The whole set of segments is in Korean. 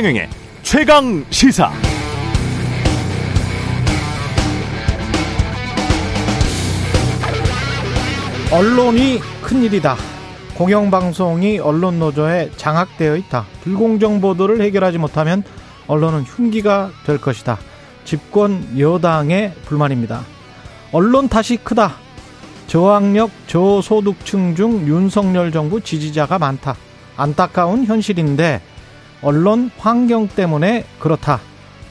최경영의 최강 시사. 언론이 큰일이다. 공영방송이 언론 노조에 장악되어 있다. 불공정 보도를 해결하지 못하면 언론은 흉기가 될 것이다. 집권 여당의 불만입니다. 언론 탓이 크다. 저학력, 저소득층 중 윤석열 정부 지지자가 많다. 안타까운 현실인데 언론 환경 때문에 그렇다.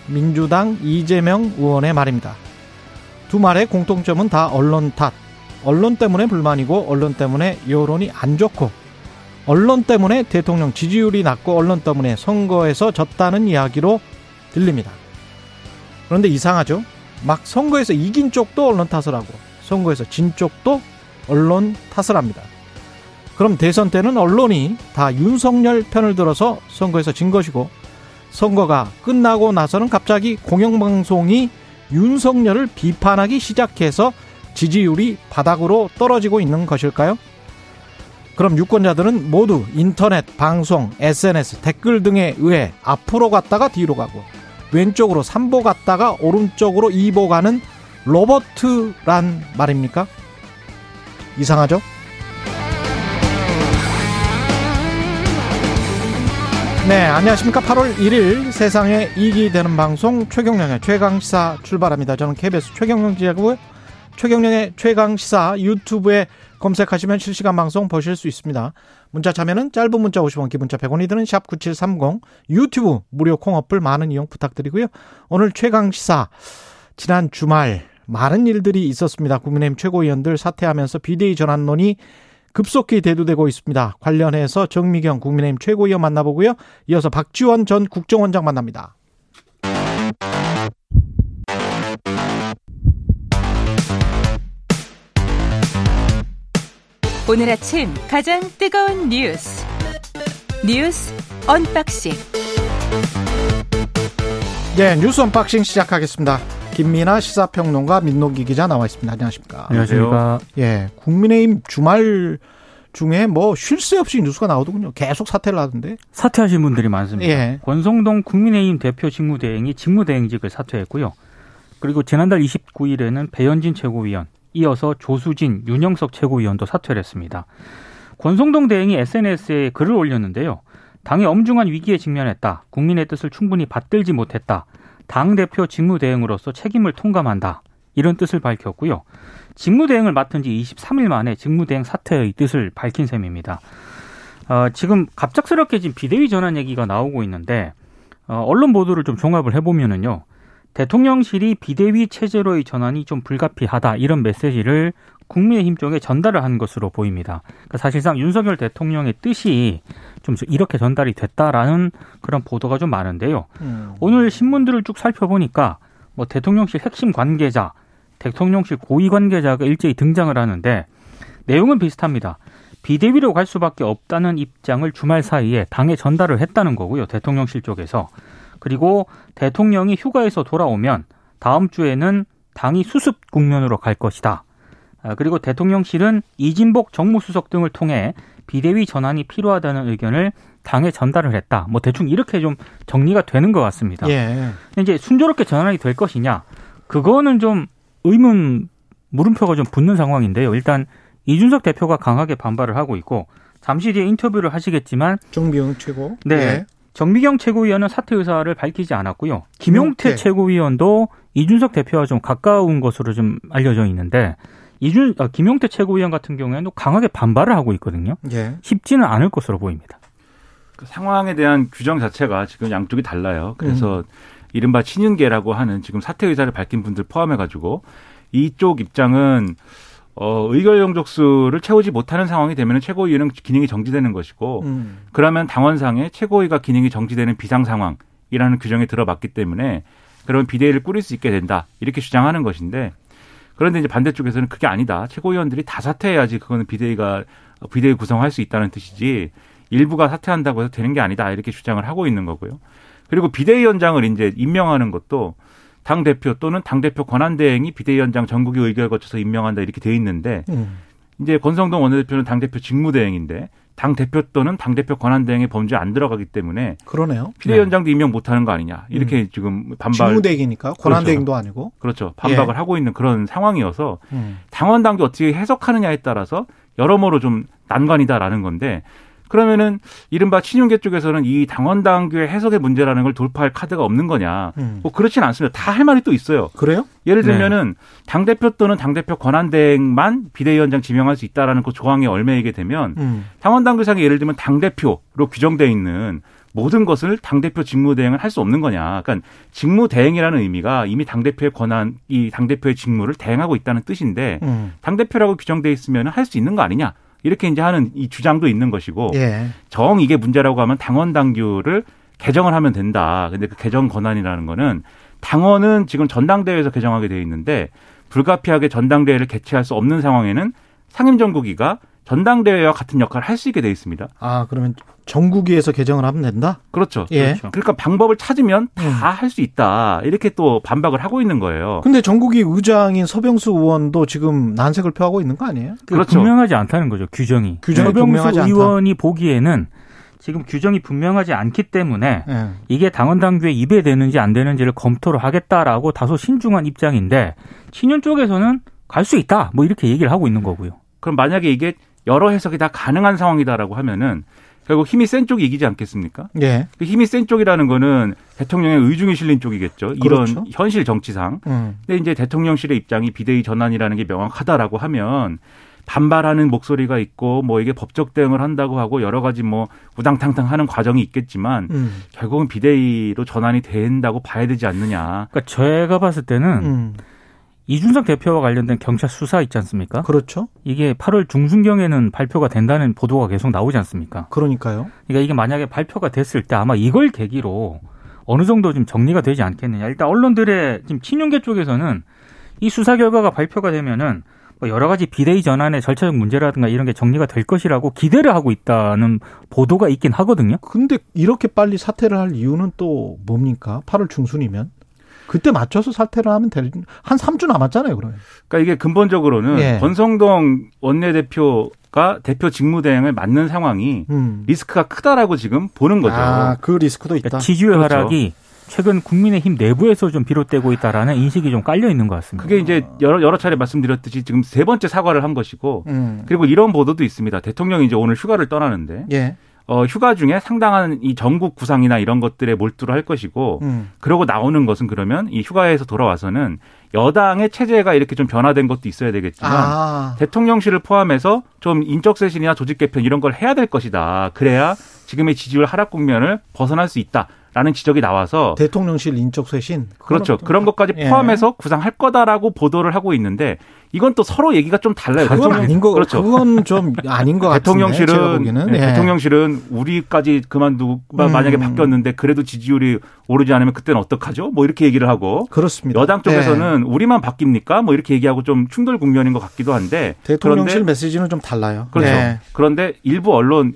민주당 이재명 의원의 말입니다. 두 말의 공통점은 다 언론 탓. 언론 때문에 불만이고 언론 때문에 여론이 안 좋고 언론 때문에 대통령 지지율이 낮고 언론 때문에 선거에서 졌다는 이야기로 들립니다. 그런데 이상하죠? 막 선거에서 이긴 쪽도 언론 탓을 하고 선거에서 진 쪽도 언론 탓을 합니다. 그럼 대선 때는 언론이 다 윤석열 편을 들어서 선거에서 진 것이고 선거가 끝나고 나서는 갑자기 공영방송이 윤석열을 비판하기 시작해서 지지율이 바닥으로 떨어지고 있는 것일까요? 그럼 유권자들은 모두 인터넷, 방송, SNS, 댓글 등에 의해 앞으로 갔다가 뒤로 가고 왼쪽으로 3보 갔다가 오른쪽으로 2보 가는 로버트란 말입니까? 이상하죠? 네, 안녕하십니까. 8월 1일 세상에 이익이 되는 방송 최경령의 최강시사 출발합니다. 저는 KBS 최경령 기자고요. 최경령의 최강시사 유튜브에 검색하시면 실시간 방송 보실 수 있습니다. 문자 참여는 짧은 문자 50원, 기본자 100원이 드는 샵 9730 유튜브 무료 콩 어플 많은 이용 부탁드리고요. 오늘 최강시사 지난 주말 많은 일들이 있었습니다. 국민의힘 최고위원들 사퇴하면서 비대위 전환론이 급속히 대두되고 있습니다. 관련해서 정미경 국민의힘 최고위원 만나보고요. 이어서 박지원 전 국정원장 만납니다. 오늘 아침 가장 뜨거운 뉴스 뉴스 언박싱 네, 뉴스 언박싱 시작하겠습니다. 김민아 시사평론가 민동기 기자 나와 있습니다. 안녕하십니까? 안녕하십니까? 예, 국민의힘 주말 중에 뭐 쉴 새 없이 뉴스가 나오더군요. 계속 사퇴를 하던데. 사퇴하신 분들이 많습니다. 예. 권성동 국민의힘 대표 직무대행이 직무대행직을 사퇴했고요. 그리고 지난달 29일에는 배현진 최고위원, 이어서 조수진, 윤영석 최고위원도 사퇴를 했습니다. 권성동 대행이 SNS에 글을 올렸는데요. 당이 엄중한 위기에 직면했다. 국민의 뜻을 충분히 받들지 못했다. 당 대표 직무대행으로서 책임을 통감한다. 이런 뜻을 밝혔고요. 직무대행을 맡은 지 23일 만에 직무대행 사퇴의 뜻을 밝힌 셈입니다. 어, 지금 갑작스럽게 지금 비대위 전환 얘기가 나오고 있는데 어, 언론 보도를 좀 종합을 해보면은요. 대통령실이 비대위 체제로의 전환이 좀 불가피하다 이런 메시지를 국민의힘 쪽에 전달을 한 것으로 보입니다. 그러니까 사실상 윤석열 대통령의 뜻이 좀 이렇게 전달이 됐다라는 그런 보도가 좀 많은데요. 음. 오늘 신문들을 쭉 살펴보니까 뭐 대통령실 핵심 관계자, 대통령실 고위 관계자가 일제히 등장을 하는데 내용은 비슷합니다. 비대위로 갈 수밖에 없다는 입장을 주말 사이에 당에 전달을 했다는 거고요. 대통령실 쪽에서. 그리고 대통령이 휴가에서 돌아오면 다음 주에는 당이 수습 국면으로 갈 것이다. 아, 그리고 대통령실은 이진복 정무수석 등을 통해 비대위 전환이 필요하다는 의견을 당에 전달을 했다. 뭐 대충 이렇게 좀 정리가 되는 것 같습니다. 예. 이제 순조롭게 전환이 될 것이냐? 그거는 좀 의문 물음표가 좀 붙는 상황인데요. 일단 이준석 대표가 강하게 반발을 하고 있고 잠시 뒤에 인터뷰를 하시겠지만 정비영 최고 네. 예. 정미경 최고위원은 사퇴 의사를 밝히지 않았고요. 김용태, 김용태 최고위원도 이준석 대표와 좀 가까운 것으로 좀 알려져 있는데 이준 어, 김용태 최고위원 같은 경우에는 강하게 반발을 하고 있거든요. 예. 쉽지는 않을 것으로 보입니다. 그 상황에 대한 규정 자체가 지금 양쪽이 달라요. 그래서 음. 이른바 친윤계라고 하는 지금 사퇴 의사를 밝힌 분들 포함해 가지고 이쪽 입장은 어, 의결 용적수를 채우지 못하는 상황이 되면 최고위원은 기능이 정지되는 것이고 음. 그러면 당원상에 최고위가 기능이 정지되는 비상 상황이라는 규정에 들어맞기 때문에 그런 비대위를 꾸릴 수 있게 된다 이렇게 주장하는 것인데 그런데 이제 반대쪽에서는 그게 아니다 최고위원들이 다 사퇴해야지 그거는 비대위가 비대위 구성할 수 있다는 뜻이지 일부가 사퇴한다고 해서 되는 게 아니다 이렇게 주장을 하고 있는 거고요. 그리고 비대위원장을 이제 임명하는 것도 당 대표 또는 당 대표 권한 대행이 비대위원장 전국의 의결 거쳐서 임명한다 이렇게 돼 있는데 음. 이제 권성동 원내대표는 당 대표 직무대행인데 당 대표 또는 당 대표 권한 대행의 범죄에 안 들어가기 때문에 그러네요. 비대위원장도 임명 못하는 거 아니냐 이렇게 지금 반발 직무대행이니까 권한 대행도 아니고. 그렇죠 반박을 예. 하고 있는 그런 상황이어서 음. 당원 당규 어떻게 해석하느냐에 따라서 여러모로 좀 난관이다라는 건데 그러면은 이른바 친윤계 쪽에서는 이 당원 당규의 해석의 문제라는 걸 돌파할 카드가 없는 거냐? 음. 뭐 그렇진 않습니다. 다 할 말이 또 있어요. 그래요? 예를 네. 들면은 당 대표 또는 당 대표 권한 대행만 비대위원장 지명할 수 있다라는 그 조항에 얽매이게 되면 음. 당원 당규상에 예를 들면 당 대표로 규정돼 있는 모든 것을 당 대표 직무 대행을 할 수 없는 거냐? 그러니까 직무 대행이라는 의미가 이미 당 대표의 권한 이 당 대표의 직무를 대행하고 있다는 뜻인데 음. 당 대표라고 규정돼 있으면 할 수 있는 거 아니냐? 이렇게 이제 하는 이 주장도 있는 것이고 예. 정 이게 문제라고 하면 당원 당규를 개정을 하면 된다. 근데 그 개정 권한이라는 거는 당원은 지금 전당대회에서 개정하게 돼 있는데 불가피하게 전당대회를 개최할 수 없는 상황에는 상임정국위가 전당대회와 같은 역할을 할 수 있게 돼 있습니다. 아, 그러면 전국위에서 개정을 하면 된다? 그렇죠. 예. 그렇죠. 그러니까 방법을 찾으면 음. 다할 수 있다. 이렇게 또 반박을 하고 있는 거예요. 근데 전국위 의장인 서병수 의원도 지금 난색을 표하고 있는 거 아니에요? 그 그렇죠. 분명하지 않다는 거죠 규정이. 규정이 서병수 분명하지 않다. 의원이 보기에는 지금 규정이 분명하지 않기 때문에 예. 이게 당원 당규에 입에되는지 안 되는지를 검토를 하겠다라고 다소 신중한 입장인데 친윤 쪽에서는 갈 수 있다 뭐 이렇게 얘기를 하고 있는 거고요. 그럼 만약에 이게 여러 해석이 다 가능한 상황이다라고 하면은 결국 힘이 센 쪽이 이기지 않겠습니까? 예. 그 힘이 센 쪽이라는 거는 대통령의 의중이 실린 쪽이겠죠. 이런 그렇죠. 현실 정치상. 음. 근데 이제 대통령실의 입장이 비대위 전환이라는 게 명확하다라고 하면 반발하는 목소리가 있고 뭐 이게 법적 대응을 한다고 하고 여러 가지 뭐 우당탕탕 하는 과정이 있겠지만 음. 결국은 비대위로 전환이 된다고 봐야 되지 않느냐. 그러니까 제가 봤을 때는 음. 이준석 대표와 관련된 경찰 수사 있지 않습니까? 그렇죠. 이게 8월 중순경에는 발표가 된다는 보도가 계속 나오지 않습니까? 그러니까요. 그러니까 이게 만약에 발표가 됐을 때 아마 이걸 계기로 어느 정도 좀 정리가 되지 않겠느냐. 일단 언론들의 지금 친윤계 쪽에서는 이 수사 결과가 발표가 되면은 뭐 여러 가지 비대위 전환의 절차적 문제라든가 이런 게 정리가 될 것이라고 기대를 하고 있다는 보도가 있긴 하거든요. 근데 이렇게 빨리 사퇴를 할 이유는 또 뭡니까? 8월 중순이면? 그때 맞춰서 사퇴를 하면 될, 한 3주 남았잖아요, 그러면. 그러니까 이게 근본적으로는 예. 권성동 원내대표 가 대표 직무대행을 맡는 상황이 음. 리스크가 크다라고 지금 보는 거죠. 아, 그 리스크도 있다. 그러니까 지지율 그렇죠. 하락이 최근 국민의힘 내부에서 좀 비롯되고 있다라는 인식이 좀 깔려 있는 것 같습니다. 그게 이제 여러 여러 차례 말씀드렸듯이 지금 세 번째 사과를 한 것이고 음. 그리고 이런 보도도 있습니다. 대통령이 이제 오늘 휴가를 떠나는데 예. 어, 휴가 중에 상당한 이 전국 구상이나 이런 것들에 몰두를 할 것이고 음. 그러고 나오는 것은 그러면 이 휴가에서 돌아와서는 여당의 체제가 이렇게 좀 변화된 것도 있어야 되겠지만 아. 대통령실을 포함해서 좀 인적 쇄신이나 조직 개편 이런 걸 해야 될 것이다. 그래야 지금의 지지율 하락 국면을 벗어날 수 있다 라는 지적이 나와서 대통령실 인적 쇄신. 그렇죠. 그런 것까지 예. 포함해서 구상할 거다라고 보도를 하고 있는데 이건 또 서로 얘기가 좀 달라요. 그건 대통령- 아닌 거, 그렇죠. 그건 좀 아닌 것 같은데. 대통령실은 보기에는. 네, 예. 대통령실은 우리까지 그만두고 음. 만약에 바뀌었는데 그래도 지지율이 오르지 않으면 그때는 어떡하죠? 뭐 이렇게 얘기를 하고 그렇습니다. 여당 예. 쪽에서는 우리만 바뀝니까? 뭐 이렇게 얘기하고 좀 충돌 국면인 것 같기도 한데 대통령실 그런데 메시지는 좀 달라요. 그렇죠. 예. 그런데 일부 언론의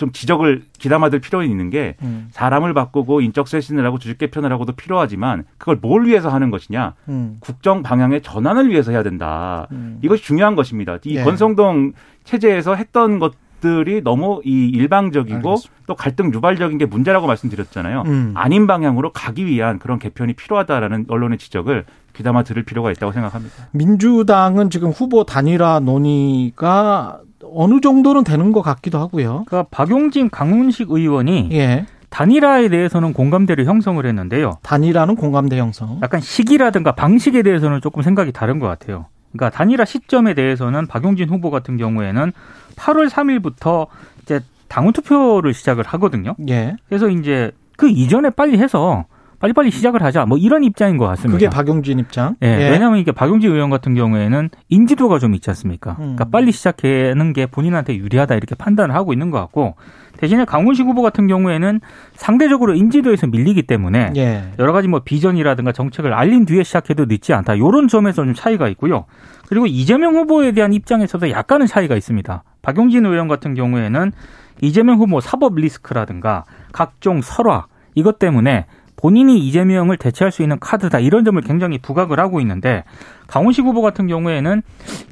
좀 지적을 기담아둘 필요는 있는 게 음. 사람을 바꾸고 인적 쇄신을 하고 조직 개편을 하고도 필요하지만 그걸 뭘 위해서 하는 것이냐? 음. 국정 방향의 전환을 위해서 해야 된다. 음. 이것이 중요한 것입니다. 이 예. 권성동 체제에서 했던 것 들이 너무 이 일방적이고 알겠습니다. 또 갈등 유발적인 게 문제라고 말씀드렸잖아요. 음. 아닌 방향으로 가기 위한 그런 개편이 필요하다라는 언론의 지적을 귀담아 들을 필요가 있다고 생각합니다. 민주당은 지금 후보 단일화 논의가 어느 정도는 되는 것 같기도 하고요. 그러니까 박용진 강훈식 의원이 예. 단일화에 대해서는 공감대를 형성을 했는데요. 단일화는 공감대 형성. 약간 시기라든가 방식에 대해서는 조금 생각이 다른 것 같아요. 그러니까 단일화 시점에 대해서는 박용진 후보 같은 경우에는 8월 3일부터 이제 당원 투표를 시작을 하거든요. 예. 그래서 이제 그 이전에 빨리 해서 빨리빨리 시작을 하자. 뭐 이런 입장인 것 같습니다. 그게 박용진 입장. 예, 왜냐하면 이게 박용진 의원 같은 경우에는 인지도가 좀 있지 않습니까? 음. 그러니까 빨리 시작하는 게 본인한테 유리하다 이렇게 판단을 하고 있는 것 같고 대신에 강훈식 후보 같은 경우에는 상대적으로 인지도에서 밀리기 때문에 예. 여러 가지 뭐 비전이라든가 정책을 알린 뒤에 시작해도 늦지 않다. 이런 점에서 좀 차이가 있고요. 그리고 이재명 후보에 대한 입장에서도 약간은 차이가 있습니다. 박용진 의원 같은 경우에는 이재명 후보 사법 리스크라든가 각종 설화 이것 때문에 본인이 이재명을 대체할 수 있는 카드다 이런 점을 굉장히 부각을 하고 있는데 강훈식 후보 같은 경우에는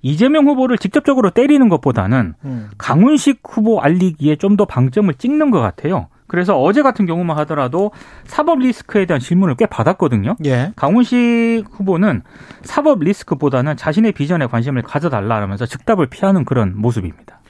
이재명 후보를 직접적으로 때리는 것보다는 음. 강훈식 후보 알리기에 좀 더 방점을 찍는 것 같아요. 그래서 어제 같은 경우만 하더라도 사법 리스크에 대한 질문을 꽤 받았거든요. 예. 강훈식 후보는 사법 리스크보다는 자신의 비전에 관심을 가져달라면서 즉답을 피하는 그런 모습입니다.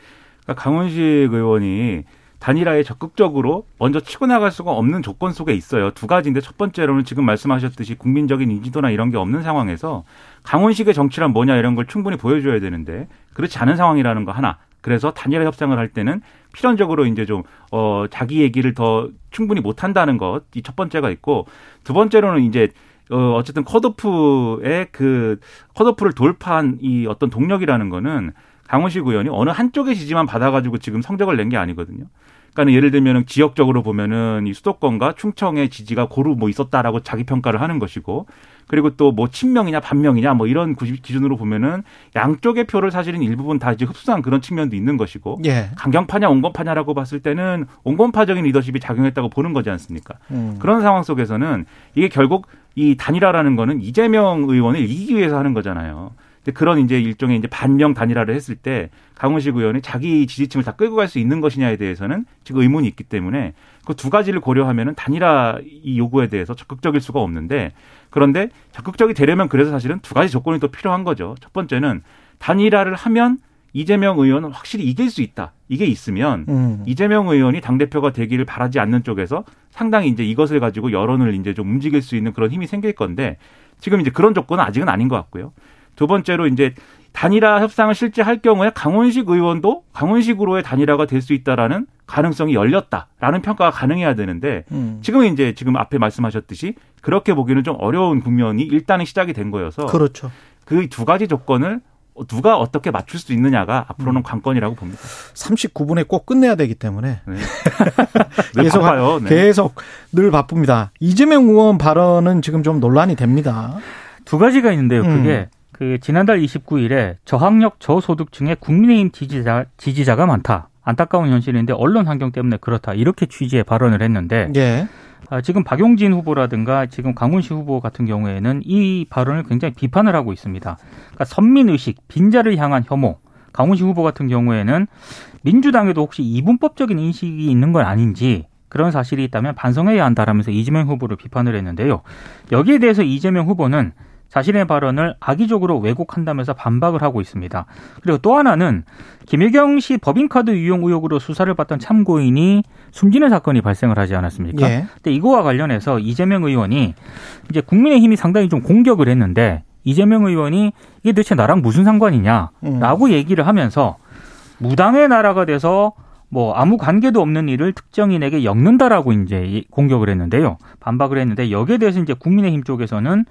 그러니까 강훈식 의원이 단일화에 적극적으로 먼저 치고 나갈 수가 없는 조건 속에 있어요. 두 가지인데 첫 번째로는 지금 말씀하셨듯이 국민적인 인지도나 이런 게 없는 상황에서 강훈식의 정치란 뭐냐 이런 걸 충분히 보여줘야 되는데 그렇지 않은 상황이라는 거 하나. 그래서 단일화 협상을 할 때는 필연적으로 이제 좀, 어, 자기 얘기를 더 충분히 못 한다는 것. 이 첫 번째가 있고 두 번째로는 이제 어, 어쨌든 컷오프의 그, 컷오프를 돌파한 이 어떤 동력이라는 거는 강훈식 의원이 어느 한쪽의 지지만 받아가지고 지금 성적을 낸 게 아니거든요. 그러니까 예를 들면 지역적으로 보면은 이 수도권과 충청의 지지가 고루 뭐 있었다라고 자기 평가를 하는 것이고 그리고 또 뭐 친명이냐 반명이냐 뭐 이런 기준으로 보면은 양쪽의 표를 사실은 일부분 다 이제 흡수한 그런 측면도 있는 것이고 예. 강경파냐 온건파냐라고 봤을 때는 온건파적인 리더십이 작용했다고 보는 거지 않습니까? 음. 그런 상황 속에서는 이게 결국 이 단일화라는 거는 이재명 의원을 이기기 위해서 하는 거잖아요. 그런 이제 일종의 이제 반명 단일화를 했을 때 강훈식 의원이 자기 지지층을 다 끌고 갈 수 있는 것이냐에 대해서는 지금 의문이 있기 때문에 그 두 가지를 고려하면은 단일화 이 요구에 대해서 적극적일 수가 없는데 그런데 적극적이 되려면 그래서 사실은 두 가지 조건이 또 필요한 거죠. 첫 번째는 단일화를 하면 이재명 의원은 확실히 이길 수 있다. 이게 있으면 음. 이재명 의원이 당대표가 되기를 바라지 않는 쪽에서 상당히 이제 이것을 가지고 여론을 이제 좀 움직일 수 있는 그런 힘이 생길 건데 지금 이제 그런 조건은 아직은 아닌 것 같고요. 두 번째로 이제 단일화 협상을 실제 할 경우에 강훈식 의원도 강훈식으로의 단일화가 될 수 있다라는 가능성이 열렸다라는 평가가 가능해야 되는데 음. 지금 이제 지금 앞에 말씀하셨듯이 그렇게 보기는 좀 어려운 국면이 일단은 시작이 된 거여서 그렇죠. 그 두 가지 조건을 누가 어떻게 맞출 수 있느냐가 앞으로는 관건이라고 봅니다. 39분에 꼭 끝내야 되기 때문에 네. 늘 계속 바빠요. 네. 계속 늘 바쁩니다. 이재명 의원 발언은 지금 좀 논란이 됩니다. 두 가지가 있는데요. 음. 그게 그 지난달 29일에 저학력 저소득층의 국민의힘 지지자 지지자가 많다. 안타까운 현실인데 언론 환경 때문에 그렇다. 이렇게 취지의 발언을 했는데 예. 아, 지금 박용진 후보라든가 지금 강훈식 후보 같은 경우에는 이 발언을 굉장히 비판을 하고 있습니다. 그러니까 선민 의식, 빈자를 향한 혐오. 강훈식 후보 같은 경우에는 민주당에도 혹시 이분법적인 인식이 있는 건 아닌지 그런 사실이 있다면 반성해야 한다라면서 이재명 후보를 비판을 했는데요. 여기에 대해서 이재명 후보는 자신의 발언을 악의적으로 왜곡한다면서 반박을 하고 있습니다. 그리고 또 하나는 김혜경 씨 법인카드 유용 의혹으로 수사를 받던 참고인이 숨지는 사건이 발생을 하지 않았습니까? 예. 근데 이거와 관련해서 이재명 의원이 이제 국민의힘이 상당히 좀 공격을 했는데 이재명 의원이 이게 도대체 나랑 무슨 상관이냐라고 음. 얘기를 하면서 무당의 나라가 돼서 뭐 아무 관계도 없는 일을 특정인에게 엮는다라고 이제 공격을 했는데요. 반박을 했는데 여기에 대해서 이제 국민의힘 쪽에서는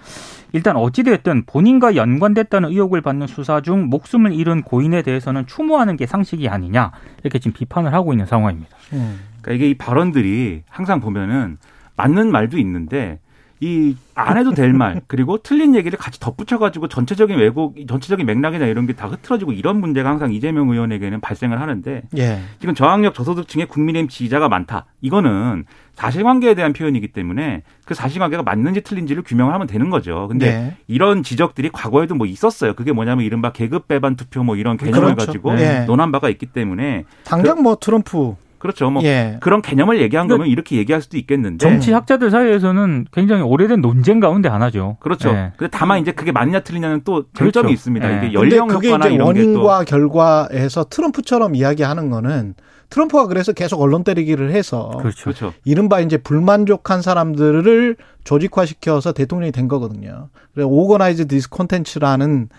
일단 어찌됐든 본인과 연관됐다는 의혹을 받는 수사 중 목숨을 잃은 고인에 대해서는 추모하는 게 상식이 아니냐 이렇게 지금 비판을 하고 있는 상황입니다. 음. 그러니까 이게 이 발언들이 항상 보면은 맞는 말도 있는데 이 안 해도 될 말 그리고 틀린 얘기를 같이 덧붙여가지고 전체적인 왜곡, 전체적인 맥락이나 이런 게 다 흐트러지고 이런 문제가 항상 이재명 의원에게는 발생을 하는데 예. 지금 저학력 저소득층의 국민의힘 지지자가 많다. 이거는 사실관계에 대한 표현이기 때문에 그 사실관계가 맞는지 틀린지를 규명을 하면 되는 거죠. 근데 네. 이런 지적들이 과거에도 뭐 있었어요. 그게 뭐냐면 이른바 계급 배반 투표 뭐 이런 개념을 그렇죠. 가지고 네. 논한 바가 있기 때문에 당장 뭐 트럼프 그렇죠. 뭐 예. 그런 개념을 얘기한 거면 이렇게 얘기할 수도 있겠는데 정치학자들 사이에서는 굉장히 오래된 논쟁 가운데 하나죠. 그렇죠. 네. 근데 다만 이제 그게 맞냐 틀리냐는 또 쟁점이 그렇죠. 있습니다. 네. 이게 연령 그게 효과나 이제 원인과 결과에서 트럼프처럼 이야기하는 거는 트럼프가 그래서 계속 언론 때리기를 해서 그렇죠. 그렇죠. 이른바 이제 불만족한 사람들을 조직화시켜서 대통령이 된 거거든요. 그래서 organize discontents라는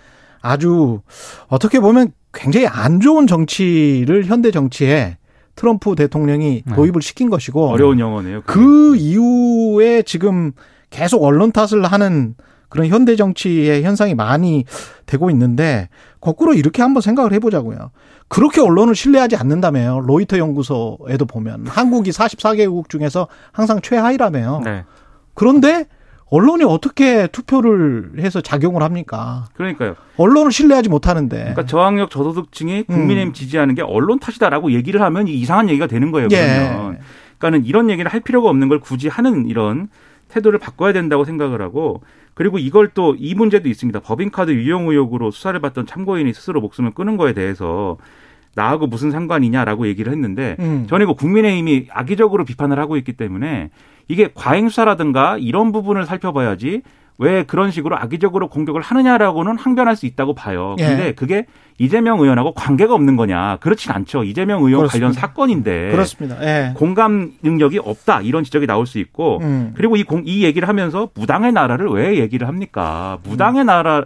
아주 어떻게 보면 굉장히 안 좋은 정치를 현대 정치에 트럼프 대통령이 네. 도입을 시킨 것이고 어려운 영어네요. 그게. 그 이후에 지금 계속 언론 탓을 하는 그런 현대 정치의 현상이 많이 되고 있는데 거꾸로 이렇게 한번 생각을 해보자고요. 그렇게 언론을 신뢰하지 않는다며요. 로이터 연구소에도 보면 한국이 44개국 중에서 항상 최하위라며요. 네. 그런데 언론이 어떻게 투표를 해서 작용을 합니까? 그러니까요. 언론을 신뢰하지 못하는데. 그러니까 저학력 저소득층이 국민의힘 음. 지지하는 게 언론 탓이다라고 얘기를 하면 이 이상한 얘기가 되는 거예요. 예. 그러면. 그러니까는 이런 얘기를 할 필요가 없는 걸 굳이 하는 이런 태도를 바꿔야 된다고 생각을 하고 그리고 이걸 또 이 문제도 있습니다. 법인카드 유용 의혹으로 수사를 받던 참고인이 스스로 목숨을 끊은 거에 대해서 나하고 무슨 상관이냐라고 얘기를 했는데 음. 저는 이거 국민의힘이 악의적으로 비판을 하고 있기 때문에 이게 과잉 수사라든가 이런 부분을 살펴봐야지 왜 그런 식으로 악의적으로 공격을 하느냐라고는 항변할 수 있다고 봐요. 예. 근데 그게 이재명 의원하고 관계가 없는 거냐? 그렇진 않죠. 이재명 의원 그렇습니다. 관련 사건인데 그렇습니다. 예. 공감 능력이 없다 이런 지적이 나올 수 있고 음. 그리고 이, 공, 이 얘기를 하면서 무당의 나라를 왜 얘기를 합니까? 무당의 음. 나라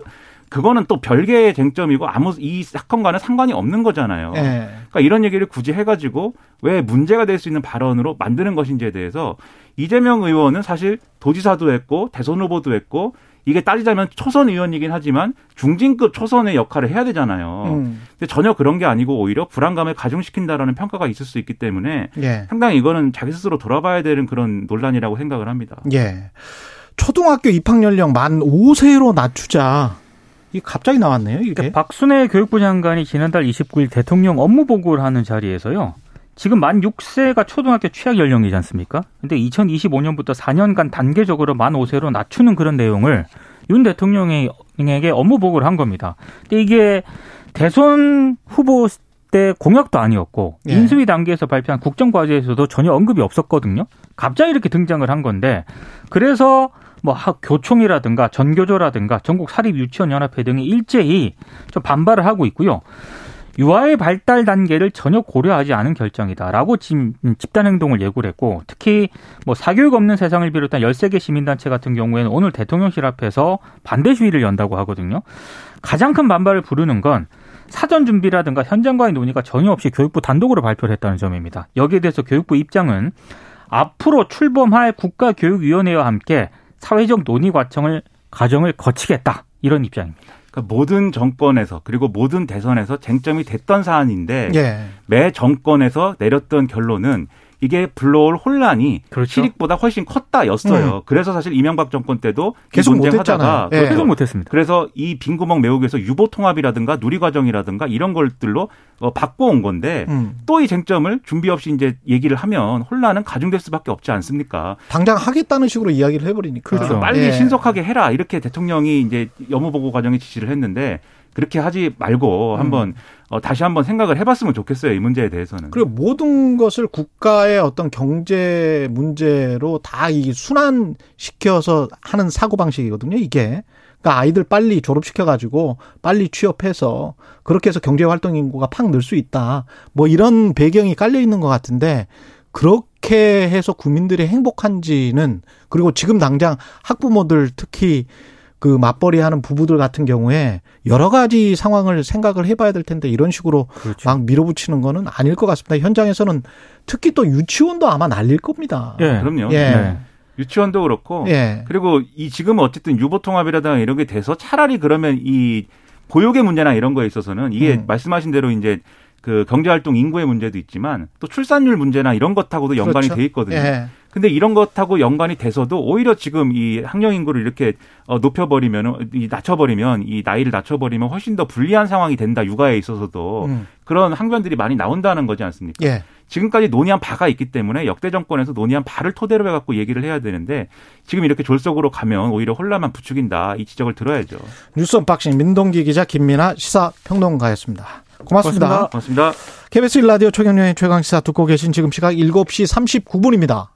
그거는 또 별개의 쟁점이고 아무 이 사건과는 상관이 없는 거잖아요. 예. 그러니까 이런 얘기를 굳이 해가지고 왜 문제가 될 수 있는 발언으로 만드는 것인지에 대해서 이재명 의원은 사실 도지사도 했고 대선 후보도 했고 이게 따지자면 초선 의원이긴 하지만 중진급 초선의 역할을 해야 되잖아요. 음. 근데 전혀 그런 게 아니고 오히려 불안감을 가중시킨다라는 평가가 있을 수 있기 때문에 예. 상당히 이거는 자기 스스로 돌아봐야 되는 그런 논란이라고 생각을 합니다. 예. 초등학교 입학 연령 만 5세로 낮추자. 이게 갑자기 나왔네요, 이게. 그러니까 박순애 교육부 장관이 지난달 29일 대통령 업무 보고를 하는 자리에서요. 지금 만 6세가 초등학교 취약 연령이지 않습니까? 근데 2025년부터 4년간 단계적으로 만 5세로 낮추는 그런 내용을 윤 대통령에게 업무 보고를 한 겁니다. 근데 이게 대선 후보 때 공약도 아니었고 예. 인수위 단계에서 발표한 국정 과제에서도 전혀 언급이 없었거든요. 갑자기 이렇게 등장을 한 건데 그래서 뭐 학- 교총이라든가 전교조라든가 전국 사립 유치원 연합회 등이 일제히 좀 반발을 하고 있고요. 유아의 발달 단계를 전혀 고려하지 않은 결정이다라고 지금 집단 행동을 예고를 했고 특히 뭐 사교육 없는 세상을 비롯한 13개 시민단체 같은 경우에는 오늘 대통령실 앞에서 반대 시위를 연다고 하거든요. 가장 큰 반발을 부르는 건 사전 준비라든가 현장과의 논의가 전혀 없이 교육부 단독으로 발표를 했다는 점입니다. 여기에 대해서 교육부 입장은 앞으로 출범할 국가교육위원회와 함께 사회적 논의 과정을 과정을 거치겠다 이런 입장입니다. 그러니까 모든 정권에서 그리고 모든 대선에서 쟁점이 됐던 사안인데 예. 매 정권에서 내렸던 결론은 이게 불러올 혼란이 그렇죠. 실익보다 훨씬 컸다였어요. 그래서 사실 이명박 정권 때도 이 계속 논쟁하다가 못했잖아요. 예. 그렇죠. 계속 못했습니다. 그래서 이 빈구멍 메우기 위해서 유보 통합이라든가 누리 과정이라든가 이런 것들로 어, 바꿔온 건데 음. 또이 쟁점을 준비 없이 이제 얘기를 하면 혼란은 가중될 수밖에 없지 않습니까? 당장 하겠다는 식으로 이야기를 해버리니까. 그렇죠. 빨리 예. 신속하게 해라 이렇게 대통령이 이제 업무보고 과정에 지시를 했는데 그렇게 하지 말고 한번 어, 다시 한번 생각을 해봤으면 좋겠어요 이 문제에 대해서는. 그리고 모든 것을 국가의 어떤 경제 문제로 다 이 순환시켜서 하는 사고방식이거든요, 이게. 그러니까 아이들 빨리 졸업시켜가지고 빨리 취업해서 그렇게 해서 경제활동 인구가 팍 늘 수 있다. 뭐 이런 배경이 깔려 있는 것 같은데 그렇게 해서 국민들이 행복한지는 그리고 지금 당장 학부모들 특히 그 맞벌이 하는 부부들 같은 경우에 여러 가지 상황을 생각을 해봐야 될 텐데 이런 식으로 그렇죠. 막 밀어붙이는 거는 아닐 것 같습니다. 현장에서는 특히 또 유치원도 아마 날릴 겁니다. 예. 그럼요. 예. 네. 유치원도 그렇고 예. 그리고 이 지금은 어쨌든 유보 통합이라든가 이런 게 돼서 차라리 그러면 이 보육의 문제나 이런 거에 있어서는 이게 음. 말씀하신 대로 이제 그 경제활동 인구의 문제도 있지만 또 출산율 문제나 이런 것하고도 연관이 그렇죠. 돼 있거든요. 예. 근데 이런 것하고 연관이 돼서도 오히려 지금 이 학령 인구를 이렇게 어, 높여버리면 이 낮춰버리면 이 나이를 낮춰버리면 훨씬 더 불리한 상황이 된다 육아에 있어서도 음. 그런 항변들이 많이 나온다는 거지 않습니까? 예. 지금까지 논의한 바가 있기 때문에 역대 정권에서 논의한 바를 토대로 해갖고 얘기를 해야 되는데 지금 이렇게 졸속으로 가면 오히려 혼란만 부추긴다 이 지적을 들어야죠. 뉴스 unboxing 민동기 기자 김민아 시사평론가였습니다. 고맙습니다. 고맙습니다. 고맙습니다. KBS 1라디오 최경영의 최강시사 듣고 계신 지금 시각 7시 39분입니다.